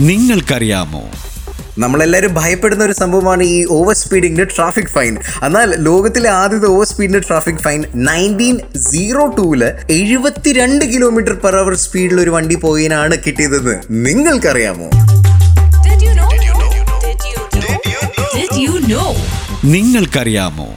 നിങ്ങൾക്കറിയാമോ? നമ്മളെല്ലാവരും ഭയപ്പെടുന്ന ഒരു സംഭവമാണ് ഈ ഓവർ സ്പീഡിന്റെ ട്രാഫിക് ഫൈൻ എന്നാൽ ലോകത്തിലെ ആദ്യത്തെ ഓവർ സ്പീഡിന്റെ ട്രാഫിക് ഫൈൻ നയന്റീൻ സീറോ ടൂൽ എഴുപത്തിരണ്ട് കിലോമീറ്റർ പെർ അവർ സ്പീഡിൽ ഒരു വണ്ടി പോയതിനാണ് കിട്ടിയതെന്ന് നിങ്ങൾക്കറിയാമോ? നിങ്ങൾക്കറിയാമോ?